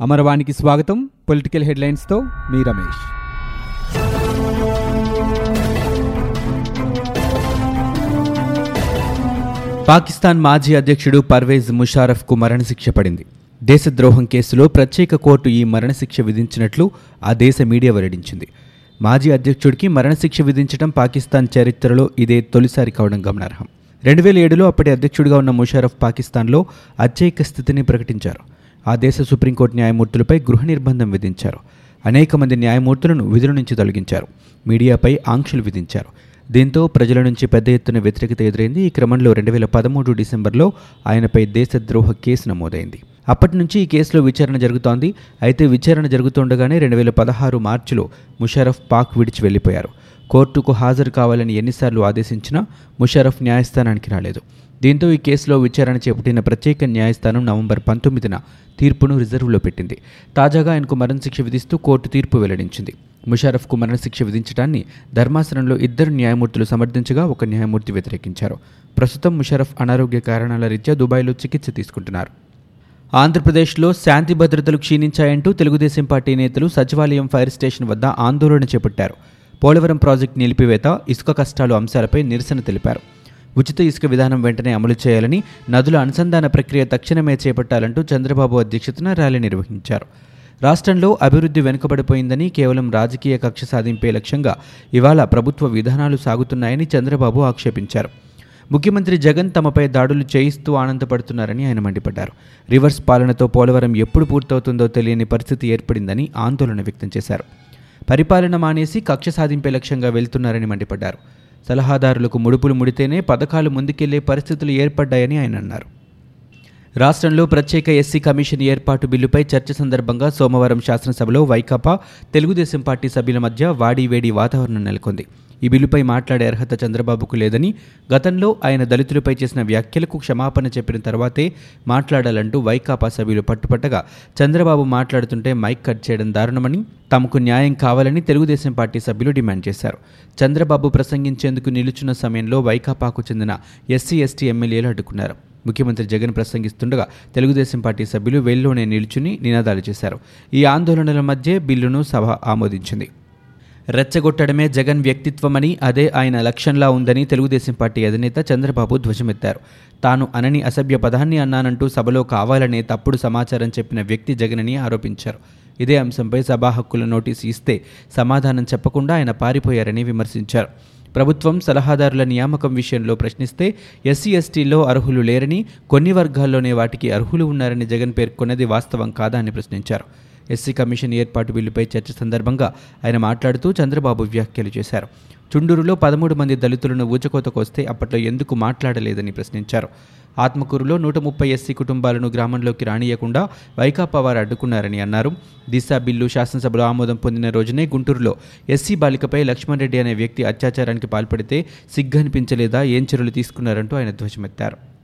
అమరవాణికి స్వాగతం. పొలిటికల్ హెడ్లైన్స్తో మీ రమేష్. పాకిస్తాన్ మాజీ అధ్యక్షుడు పర్వేజ్ ముషారఫ్కు మరణశిక్ష పడింది. దేశద్రోహం కేసులో ప్రత్యేక కోర్టు ఈ మరణశిక్ష విధించినట్లు ఆ దేశ మీడియా వెల్లడించింది. మాజీ అధ్యక్షుడికి మరణశిక్ష విధించడం పాకిస్తాన్ చరిత్రలో ఇదే తొలిసారి కావడం గమనార్హం. రెండు వేల ఏడులో అప్పటి అధ్యక్షుడిగా ఉన్న ముషారఫ్ పాకిస్తాన్లో అత్యైక స్థితిని ప్రకటించారు. ఆ దేశ సుప్రీంకోర్టు న్యాయమూర్తులపై గృహ నిర్బంధం విధించారు. అనేక మంది న్యాయమూర్తులను విధుల నుంచి తొలగించారు. మీడియాపై ఆంక్షలు విధించారు. దీంతో ప్రజల నుంచి పెద్ద ఎత్తున వ్యతిరేకత ఎదురైంది. ఈ క్రమంలో రెండు వేల పదమూడు డిసెంబర్లో ఆయనపై దేశద్రోహ కేసు నమోదైంది. అప్పటి నుంచి ఈ కేసులో విచారణ జరుగుతోంది. అయితే విచారణ జరుగుతుండగానే రెండు వేల పదహారు మార్చిలో ముషారఫ్ పాక్ విడిచి వెళ్ళిపోయారు. కోర్టుకు హాజరు కావాలని ఎన్నిసార్లు ఆదేశించినా ముషారఫ్ న్యాయస్థానానికి రాలేదు. దీంతో ఈ కేసులో విచారణ చేపట్టిన ప్రత్యేక న్యాయస్థానం నవంబర్ పంతొమ్మిదిన తీర్పును రిజర్వులో పెట్టింది. తాజాగా ఆయనకు మరణశిక్ష విధిస్తూ కోర్టు తీర్పు వెల్లడించింది. ముషారఫ్కు మరణశిక్ష విధించడాన్ని ధర్మాసనంలో ఇద్దరు న్యాయమూర్తులు సమర్థించగా ఒక న్యాయమూర్తి వ్యతిరేకించారు. ప్రస్తుతం ముషారఫ్ అనారోగ్య కారణాల రీత్యా దుబాయ్లో చికిత్స తీసుకుంటున్నారు. ఆంధ్రప్రదేశ్లో శాంతి భద్రతలు క్షీణించాయంటూ తెలుగుదేశం పార్టీ నేతలు సచివాలయం ఫైర్ స్టేషన్ వద్ద ఆందోళన చేపట్టారు. పోలవరం ప్రాజెక్టు నిలిపివేత ఇసుక కష్టాలు అంశాలపై నిరసన తెలిపారు. ఉచిత ఇసుక విధానం వెంటనే అమలు చేయాలని నదుల అనుసంధాన ప్రక్రియ తక్షణమే చేపట్టాలంటూ చంద్రబాబు అధ్యక్షతన ర్యాలీ నిర్వహించారు. రాష్ట్రంలో అభివృద్ధి వెనుకబడిపోయిందని కేవలం రాజకీయ కక్ష సాధింపే లక్ష్యంగా ఇవాళ ప్రభుత్వ విధానాలు సాగుతున్నాయని చంద్రబాబు ఆక్షేపించారు. ముఖ్యమంత్రి జగన్ తమపై దాడులు చేయిస్తూ ఆనందపడుతున్నారని ఆయన మండిపడ్డారు. రివర్స్ పాలనతో పోలవరం ఎప్పుడు పూర్తవుతుందో తెలియని పరిస్థితి ఏర్పడిందని ఆందోళన వ్యక్తం చేశారు. పరిపాలన మానేసి కక్ష సాధింపే లక్ష్యంగా వెళ్తున్నారని మండిపడ్డారు. సలహాదారులకు ముడుపులు ముడితేనే పథకాలు ముందుకెళ్ళే పరిస్థితులు ఏర్పడ్డాయని ఆయన అన్నారు. రాష్ట్రంలో ప్రత్యేక ఎస్సీ కమిషన్ ఏర్పాటు బిల్లుపై చర్చ సందర్భంగా సోమవారం శాసనసభలో వైకాపా తెలుగుదేశం పార్టీ సభ్యుల మధ్య వాడివేడి వాతావరణం నెలకొంది. ఈ బిల్లుపై మాట్లాడే అర్హత చంద్రబాబుకు లేదని గతంలో ఆయన దళితులపై చేసిన వ్యాఖ్యలకు క్షమాపణ చెప్పిన తర్వాతే మాట్లాడాలంటూ వైకాపా సభ్యులు పట్టుపట్టగా చంద్రబాబు మాట్లాడుతుంటే మైక్ కట్ చేయడం దారుణమని తమకు న్యాయం కావాలని తెలుగుదేశం పార్టీ సభ్యులు డిమాండ్ చేశారు. చంద్రబాబు ప్రసంగించేందుకు నిలుచున్న సమయంలో వైకాపాకు చెందిన ఎస్సీ ఎస్టీ ఎమ్మెల్యేలు అడ్డుకున్నారు. ముఖ్యమంత్రి జగన్ ప్రసంగిస్తుండగా తెలుగుదేశం పార్టీ సభ్యులు వెల్లోనే నిలుచుని నినాదాలు చేశారు. ఈ ఆందోళనల మధ్య బిల్లును సభ ఆమోదించింది. రెచ్చగొట్టడమే జగన్ వ్యక్తిత్వమని అదే ఆయన లక్ష్యంలా ఉందని తెలుగుదేశం పార్టీ అధినేత చంద్రబాబు ధ్వజమెత్తారు. తాను అనని అసభ్య పదాన్ని అన్నానంటూ సభలో కావాలనే తప్పుడు సమాచారం చెప్పిన వ్యక్తి జగనని ఆరోపించారు. ఇదే అంశంపై సభా హక్కుల నోటీసు ఇస్తే సమాధానం చెప్పకుండా ఆయన పారిపోయారని విమర్శించారు. ప్రభుత్వం సలహాదారుల నియామకం విషయంలో ప్రశ్నిస్తే ఎస్సీ ఎస్టీల్లో అర్హులు లేరని కొన్ని వర్గాల్లోనే వాటికి అర్హులు ఉన్నారని జగన్ పేర్కొన్నది వాస్తవం కాదా అని ప్రశ్నించారు. ఎస్సీ కమిషన్ ఏర్పాటు బిల్లుపై చర్చ సందర్భంగా ఆయన మాట్లాడుతూ చంద్రబాబు వ్యాఖ్యలు చేశారు. చుండూరులో పదమూడు మంది దళితులను ఊచకోతకొస్తే అప్పట్లో ఎందుకు మాట్లాడలేదని ప్రశ్నించారు. ఆత్మకూరులో నూట ముప్పై ఎస్సీ కుటుంబాలను గ్రామంలోకి రానియకుండా వైకాపా వారు అడ్డుకున్నారని అన్నారు. దిశా బిల్లు శాసనసభలో ఆమోదం పొందిన రోజునే గుంటూరులో ఎస్సీ బాలికపై లక్ష్మణ్ రెడ్డి అనే వ్యక్తి అత్యాచారానికి పాల్పడితే సిగ్గనిపించలేదా ఏం చర్యలు తీసుకున్నారంటూ ఆయన ధ్వజమెత్తారు.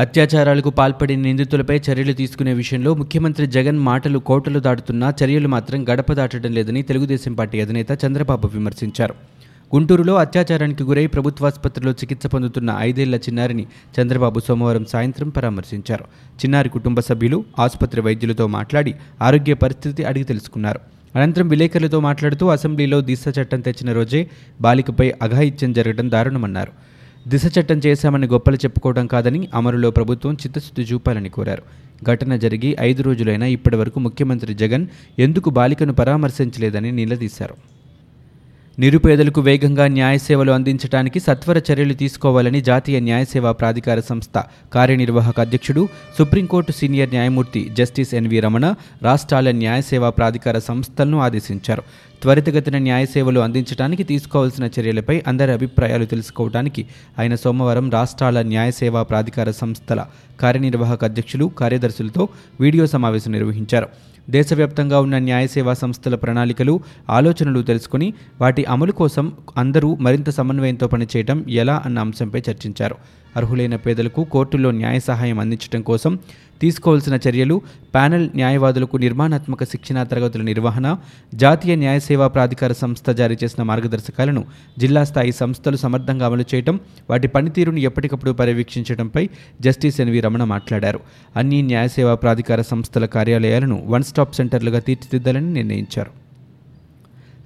అత్యాచారాలకు పాల్పడిన నిందితులపై చర్యలు తీసుకునే విషయంలో ముఖ్యమంత్రి జగన్ మాటలు కోటలు దాటుతున్నా చర్యలు మాత్రం గడప దాటడం లేదని తెలుగుదేశం పార్టీ అధినేత చంద్రబాబు విమర్శించారు. గుంటూరులో అత్యాచారానికి గురై ప్రభుత్వాసుపత్రిలో చికిత్స పొందుతున్న ఐదేళ్ళ చిన్నారిని చంద్రబాబు సోమవారం సాయంత్రం పరామర్శించారు. చిన్నారి కుటుంబ సభ్యులు ఆసుపత్రి వైద్యులతో మాట్లాడి ఆరోగ్య పరిస్థితి అడిగి తెలుసుకున్నారు. అనంతరం విలేకరులతో మాట్లాడుతూ అసెంబ్లీలో దిశ చట్టం తెచ్చిన రోజే బాలికపై అఘాయిత్యం జరగడం దారుణమన్నారు. దిశ చట్టం చేశామని గొప్పలు చెప్పుకోవడం కాదని అమరులో ప్రభుత్వం చిత్తశుద్ధి చూపాలని కోరారు. ఘటన జరిగి ఐదు రోజులైనా ఇప్పటి వరకు ముఖ్యమంత్రి జగన్ ఎందుకు బాలికను పరామర్శించలేదని నిలదీశారు. నిరుపేదలకు వేగంగా న్యాయ సేవలు అందించడానికి సత్వర చర్యలు తీసుకోవాలని జాతీయ న్యాయసేవా ప్రాధికార సంస్థ కార్యనిర్వాహక అధ్యక్షుడు సుప్రీంకోర్టు సీనియర్ న్యాయమూర్తి జస్టిస్ ఎన్వి రమణ రాష్ట్రాల న్యాయసేవా ప్రాధికార సంస్థలను ఆదేశించారు. త్వరితగతిన న్యాయ సేవలు అందించడానికి తీసుకోవాల్సిన చర్యలపై అందరి అభిప్రాయాలు తెలుసుకోవడానికి ఆయన సోమవారం రాష్ట్రాల న్యాయసేవా ప్రాధికార సంస్థల కార్యనిర్వాహక అధ్యక్షులు కార్యదర్శులతో వీడియో సమావేశం నిర్వహించారు. దేశవ్యాప్తంగా ఉన్న న్యాయ సేవా సంస్థల ప్రణాళికలు ఆలోచనలు తెలుసుకుని వాటి అమలు కోసం అందరూ మరింత సమన్వయంతో పనిచేయడం ఎలా అన్న అంశంపై చర్చించారు. అర్హులైన పేదలకు కోర్టుల్లో న్యాయ సహాయం అందించడం కోసం తీసుకోవాల్సిన చర్యలు ప్యానెల్ న్యాయవాదులకు నిర్మాణాత్మక శిక్షణా తరగతుల నిర్వహణ జాతీయ న్యాయ సేవా ప్రాధికార సంస్థ జారీ చేసిన మార్గదర్శకాలను జిల్లా స్థాయి సంస్థలు సమర్థంగా అమలు చేయడం వాటి పనితీరును ఎప్పటికప్పుడు పర్యవేక్షించడంపై జస్టిస్ ఎన్వి రమణ మాట్లాడారు. అన్ని న్యాయ సేవా ప్రాధికార సంస్థల కార్యాలయాలను వన్ స్టాప్ సెంటర్లుగా తీర్చిదిద్దాలని నిర్ణయించారు.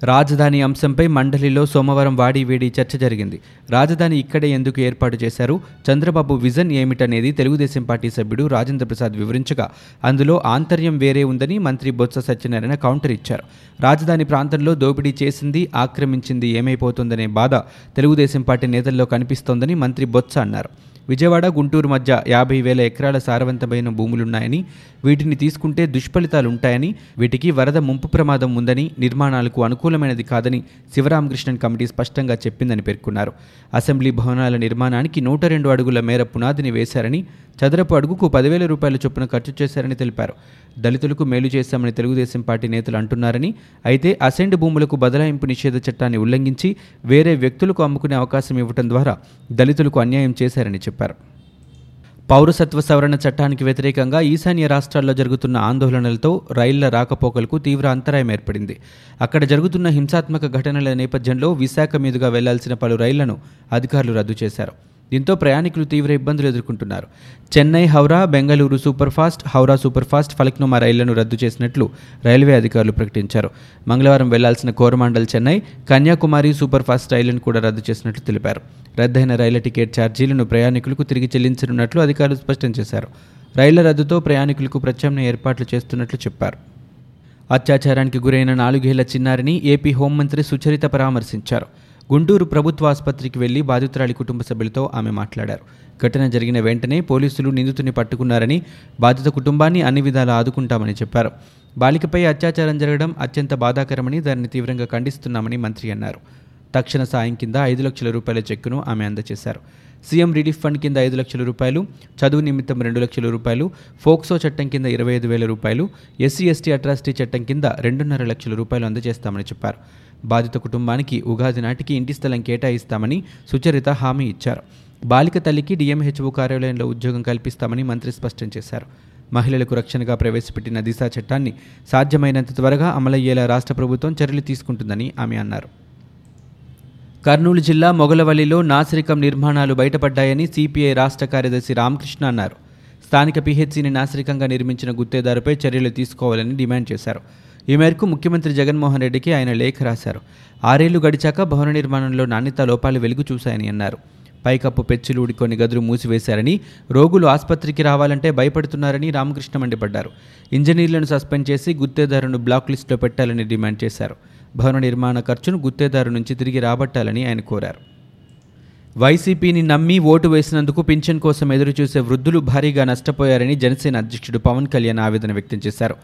రాజధాని అంశంపై మండలిలో సోమవారం వాడి వేడి చర్చ జరిగింది. రాజధాని ఇక్కడే ఎందుకు ఏర్పాటు చేశారు? చంద్రబాబు విజన్ ఏమిటనేది తెలుగుదేశం పార్టీ సభ్యుడు రాజేంద్ర ప్రసాద్ వివరించగా అందులో ఆంతర్యం వేరే ఉందని మంత్రి బొత్స సత్యనారాయణ కౌంటర్ ఇచ్చారు. రాజధాని ప్రాంతంలో దోపిడీ చేసింది ఆక్రమించింది ఏమైపోతుందనే బాధ తెలుగుదేశం పార్టీ నేతల్లో కనిపిస్తోందని మంత్రి బొత్స అన్నారు. విజయవాడ గుంటూరు మధ్య యాభై వేల ఎకరాల సారవంతమైన భూములున్నాయని వీటిని తీసుకుంటే దుష్ఫలితాలుంటాయని వీటికి వరద ముంపు ప్రమాదం ఉందని నిర్మాణాలకు అనుకూలమైనది కాదని శివరామకృష్ణన్ కమిటీ స్పష్టంగా చెప్పిందని పేర్కొన్నారు. అసెంబ్లీ భవనాల నిర్మాణానికి నూట రెండు అడుగుల మేర పునాదిని వేశారని చదరపు అడుగుకు పదివేల రూపాయల చొప్పున ఖర్చు చేశారని తెలిపారు. దళితులకు మేలు చేశామని తెలుగుదేశం పార్టీ నేతలు అంటున్నారని అయితే అసెండ్ భూములకు బదలాయింపు నిషేధ చట్టాన్ని ఉల్లంఘించి వేరే వ్యక్తులకు అమ్ముకునే అవకాశం ఇవ్వడం ద్వారా దళితులకు అన్యాయం చేశారని చెప్పారు. పౌరసత్వ సవరణ చట్టానికి వ్యతిరేకంగా ఈశాన్య రాష్ట్రాల్లో జరుగుతున్న ఆందోళనలతో రైళ్ళ రాకపోకలకు తీవ్ర అంతరాయం ఏర్పడింది. అక్కడ జరుగుతున్న హింసాత్మక ఘటనల నేపథ్యంలో విశాఖ మీదుగా వెళ్ళాల్సిన పలు రైళ్ళను అధికారులు రద్దు చేశారు. దీంతో ప్రయాణికులు తీవ్ర ఇబ్బందులు ఎదుర్కొంటున్నారు. చెన్నై హౌరా బెంగళూరు సూపర్ఫాస్ట్ హౌరా సూపర్ఫాస్ట్ ఫలక్నుమా రైళ్ళను రద్దు చేసినట్లు రైల్వే అధికారులు ప్రకటించారు. మంగళవారం వెళ్ళాల్సిన కోరమాండల్ చెన్నై కన్యాకుమారి సూపర్ఫాస్ట్ రైళ్ళను కూడా రద్దు చేసినట్లు తెలిపారు. రద్దయిన రైళ్ళ టికెట్ ఛార్జీలను ప్రయాణికులకు తిరిగి చెల్లించనున్నట్లు అధికారులు స్పష్టం చేశారు. రైళ్ళ రద్దుతో ప్రయాణికులకు ప్రత్యామ్నాయ ఏర్పాట్లు చేస్తున్నట్లు చెప్పారు. అత్యాచారానికి గురైన నాలుగేళ్ళ చిన్నారిని ఏపీ హోంమంత్రి సుచరిత పరామర్శించారు. గుంటూరు ప్రభుత్వ ఆసుపత్రికి వెళ్ళి బాధితురాలి కుటుంబ సభ్యులతో ఆమె మాట్లాడారు. ఘటన జరిగిన వెంటనే పోలీసులు నిందితుని పట్టుకున్నారని బాధిత కుటుంబాన్ని అన్ని విధాలా ఆదుకుంటామని చెప్పారు. బాలికపై అత్యాచారం జరగడం అత్యంత బాధాకరమని దానిని తీవ్రంగా ఖండిస్తున్నామని మంత్రి అన్నారు. తక్షణ సాయం కింద ఐదు లక్షల రూపాయల చెక్కును ఆమె అందజేశారు సీఎం రిలీఫ్ ఫండ్ కింద ఐదు లక్షల రూపాయలు చదువు నిమిత్తం రెండు లక్షల రూపాయలు ఫోక్సో చట్టం కింద ఇరవై ఐదు వేల రూపాయలు ఎస్సీ ఎస్టీ అట్రాసిటీ చట్టం కింద రెండున్నర లక్షల రూపాయలు అందజేస్తామని చెప్పారు. బాధిత కుటుంబానికి ఉగాది నాటికి ఇంటి స్థలం కేటాయిస్తామని సుచరిత హామీ ఇచ్చారు. బాలిక తల్లికి డిఎంహెచ్ఓ కార్యాలయంలో ఉద్యోగం కల్పిస్తామని మంత్రి స్పష్టం చేశారు. మహిళలకు రక్షణగా ప్రవేశపెట్టిన దిశా చట్టాన్ని సాధ్యమైనంత త్వరగా అమలయ్యేలా రాష్ట్ర ప్రభుత్వం చర్యలు తీసుకుంటుందని ఆమె అన్నారు. కర్నూలు జిల్లా మొగలవల్లిలో నాసిరికం నిర్మాణాలు బయటపడ్డాయని సిపిఐ రాష్ట్ర కార్యదర్శి రామకృష్ణ అన్నారు. స్థానిక పిహెచ్సిని నాసిరికంగా నిర్మించిన గుత్తేదారుపై చర్యలు తీసుకోవాలని డిమాండ్ చేశారు. ఈ మేరకు ముఖ్యమంత్రి జగన్మోహన్ రెడ్డికి ఆయన లేఖ రాశారు. ఆరేళ్ళు గడిచాక భవన నిర్మాణంలో నాణ్యత లోపాలు వెలుగు చూశాయని అన్నారు. పైకప్పు పెచ్చులు ఊడికొని కొన్ని గదులు మూసివేశారని రోగులు ఆసుపత్రికి రావాలంటే భయపడుతున్నారని రామకృష్ణ మండిపడ్డారు. ఇంజనీర్లను సస్పెండ్ చేసి గుత్తేదారును బ్లాక్ లిస్టులో పెట్టాలని డిమాండ్ చేశారు. భవన నిర్మాణ ఖర్చును గుత్తేదారు నుంచి తిరిగి రాబట్టాలని ఆయన కోరారు. వైసీపీని నమ్మి ఓటు వేసినందుకు పింఛన్ కోసం ఎదురుచూసే వృద్ధులు భారీగా నష్టపోయారని జనసేన అధ్యక్షుడు పవన్ కళ్యాణ్ ఆవేదన వ్యక్తం చేశారు.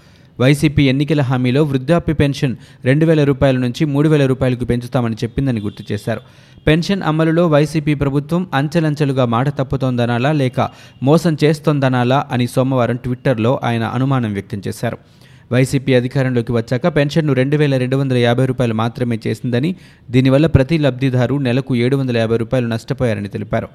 వైసీపీ ఎన్నికల హామీలో వృద్ధాప్య పెన్షన్ రెండు వేల రూపాయల నుంచి మూడు వేల రూపాయలకు పెంచుతామని చెప్పిందని గుర్తు చేశారు. పెన్షన్ అమలులో వైసీపీ ప్రభుత్వం అంచెలంచెలుగా మాట తప్పుతోందనాలా లేక మోసం చేస్తోందనాలా అని సోమవారం ట్విట్టర్లో ఆయన అనుమానం వ్యక్తం చేశారు. వైసీపీ అధికారంలోకి వచ్చాక పెన్షన్ను రెండు వేల రెండు వందల యాభై రూపాయలు మాత్రమే చేసిందని దీనివల్ల ప్రతి లబ్ధిదారు నెలకు ఏడు వందల యాభై రూపాయలు నష్టపోయారని తెలిపారు.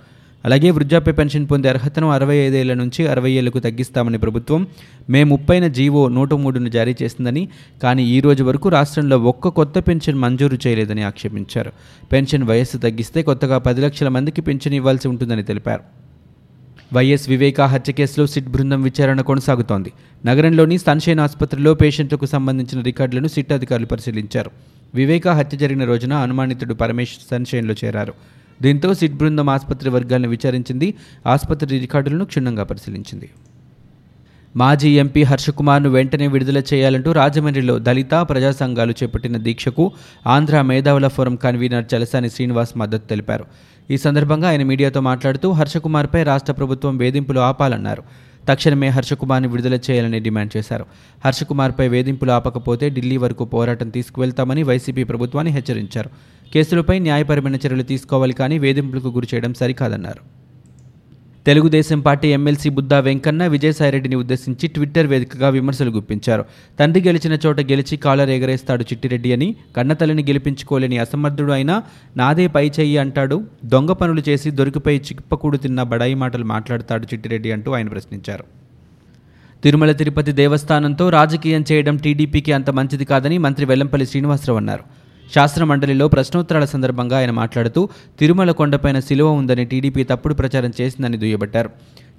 అలాగే వృద్ధాప్య పెన్షన్ పొందే అర్హతను అరవై ఐదేళ్ళ నుంచి అరవై ఏళ్ళకు తగ్గిస్తామని ప్రభుత్వం మే ముప్పైన జీవో నూట మూడును జారీ చేసిందని కానీ ఈ రోజు వరకు రాష్ట్రంలో ఒక్క కొత్త పెన్షన్ మంజూరు చేయలేదని ఆక్షేపించారు. పెన్షన్ వయస్సు తగ్గిస్తే కొత్తగా పది లక్షల మందికి పెన్షన్ ఇవ్వాల్సి ఉంటుందని తెలిపారు. వైఎస్ వివేకా హత్య కేసులో సిట్ బృందం విచారణ కొనసాగుతోంది. నగరంలోని సన్షైన్ ఆసుపత్రిలో పేషెంట్లకు సంబంధించిన రికార్డులను సిట్ అధికారులు పరిశీలించారు. వివేకా హత్య జరిగిన రోజున అనుమానితుడు పరమేష్ సన్షైన్లో చేరారు. దీంతో సిట్ బృందం ఆసుపత్రి వర్గాలను విచారించింది. ఆసుపత్రి రికార్డులను క్షుణ్ణంగా పరిశీలించింది. మాజీ ఎంపీ హర్షకుమార్ను వెంటనే విడుదల చేయాలంటూ రాజమండ్రిలో దళిత ప్రజా సంఘాలు చేపట్టిన దీక్షకు ఆంధ్ర మేధావుల ఫోరం కన్వీనర్ చలసాని శ్రీనివాస్ మద్దతు తెలిపారు. ఈ సందర్భంగా ఆయన మీడియాతో మాట్లాడుతూ హర్షకుమార్పై రాష్ట్ర ప్రభుత్వం వేధింపులు ఆపాలన్నారు. తక్షణమే హర్షకుమార్ని విడుదల చేయాలని డిమాండ్ చేశారు. హర్షకుమార్పై వేధింపులు ఆపకపోతే ఢిల్లీ వరకు పోరాటం తీసుకువెళ్తామని వైసీపీ ప్రభుత్వాన్ని హెచ్చరించారు. కేసులపై న్యాయపరమైన చర్యలు తీసుకోవాలి కానీ వేధింపులకు గురి చేయడం సరికాదన్నారు. తెలుగుదేశం పార్టీ ఎమ్మెల్సీ బుద్దా వెంకన్న విజయసాయిరెడ్డిని ఉద్దేశించి ట్విట్టర్ వేదికగా విమర్శలు గుప్పించారు. తండ్రి గెలిచిన చోట గెలిచి కాలర్ ఎగరేస్తాడు చిట్టిరెడ్డి అని కన్నతల్లిని గెలిపించుకోలేని అసమర్థుడు అయినా నాదే పై చెయ్యి అంటాడు దొంగ పనులు చేసి దొరికిపోయి చిప్పకూడు తిన్న బడాయి మాటలు మాట్లాడతాడు చిట్టిరెడ్డి అంటూ ఆయన ప్రశ్నించారు. తిరుమల తిరుపతి దేవస్థానంతో రాజకీయం చేయడం టీడీపీకి అంత మంచిది కాదని మంత్రి వెల్లంపల్లి శ్రీనివాసరావు అన్నారు. శాస్త్ర మండలిలో ప్రశ్నోత్తరాల సందర్భంగా ఆయన మాట్లాడుతూ తిరుమల కొండపైన శిలువ ఉందని టీడీపీ తప్పుడు ప్రచారం చేసిందని దుయ్యబట్టారు.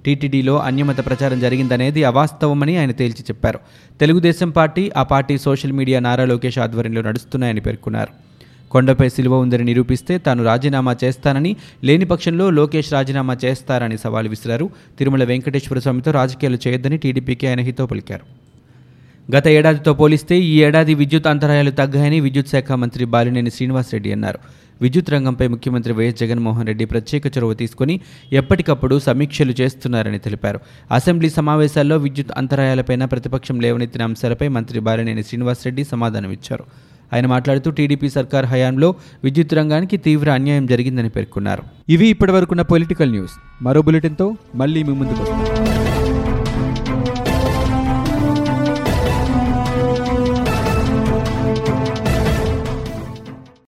టీటీడీలో అన్యమత ప్రచారం జరిగిందనేది అవాస్తవమని ఆయన తేల్చి చెప్పారు. తెలుగుదేశం పార్టీ ఆ party social media Nara Lokesh ఆధ్వర్యంలో నడుస్తున్నాయని పేర్కొన్నారు. కొండపై సిలువ ఉందని నిరూపిస్తే తాను రాజీనామా చేస్తానని లేని పక్షంలో లోకేష్ రాజీనామా చేస్తారని సవాల్ విసిరారు. తిరుమల వెంకటేశ్వర స్వామితో రాజకీయాలు చేయొద్దని టీడీపీకి ఆయన హితో పలికారు. గత ఏడాదితో పోలిస్తే ఈ ఏడాది విద్యుత్ అంతరాయాలు తగ్గాయని విద్యుత్ శాఖ మంత్రి బాలినేని శ్రీనివాసరెడ్డి అన్నారు. విద్యుత్ రంగంపై ముఖ్యమంత్రి వైఎస్ జగన్మోహన్ రెడ్డి ప్రత్యేక చొరవ తీసుకుని ఎప్పటికప్పుడు సమీక్షలు చేస్తున్నారని తెలిపారు. అసెంబ్లీ సమావేశాల్లో విద్యుత్ అంతరాయాలపైన ప్రతిపక్షం లేవనెత్తిన అంశాలపై మంత్రి బాలినేని శ్రీనివాసరెడ్డి సమాధానమిచ్చారు ఆయన మాట్లాడుతూ టీడీపీ సర్కార్ హయాంలో విద్యుత్ రంగానికి తీవ్ర అన్యాయం జరిగిందని పేర్కొన్నారు. ఇవి ఇప్పటివరకున్న పొలిటికల్ న్యూస్. మరో బులెటిన్తో మళ్ళీ మీ ముందుకు వస్తాం.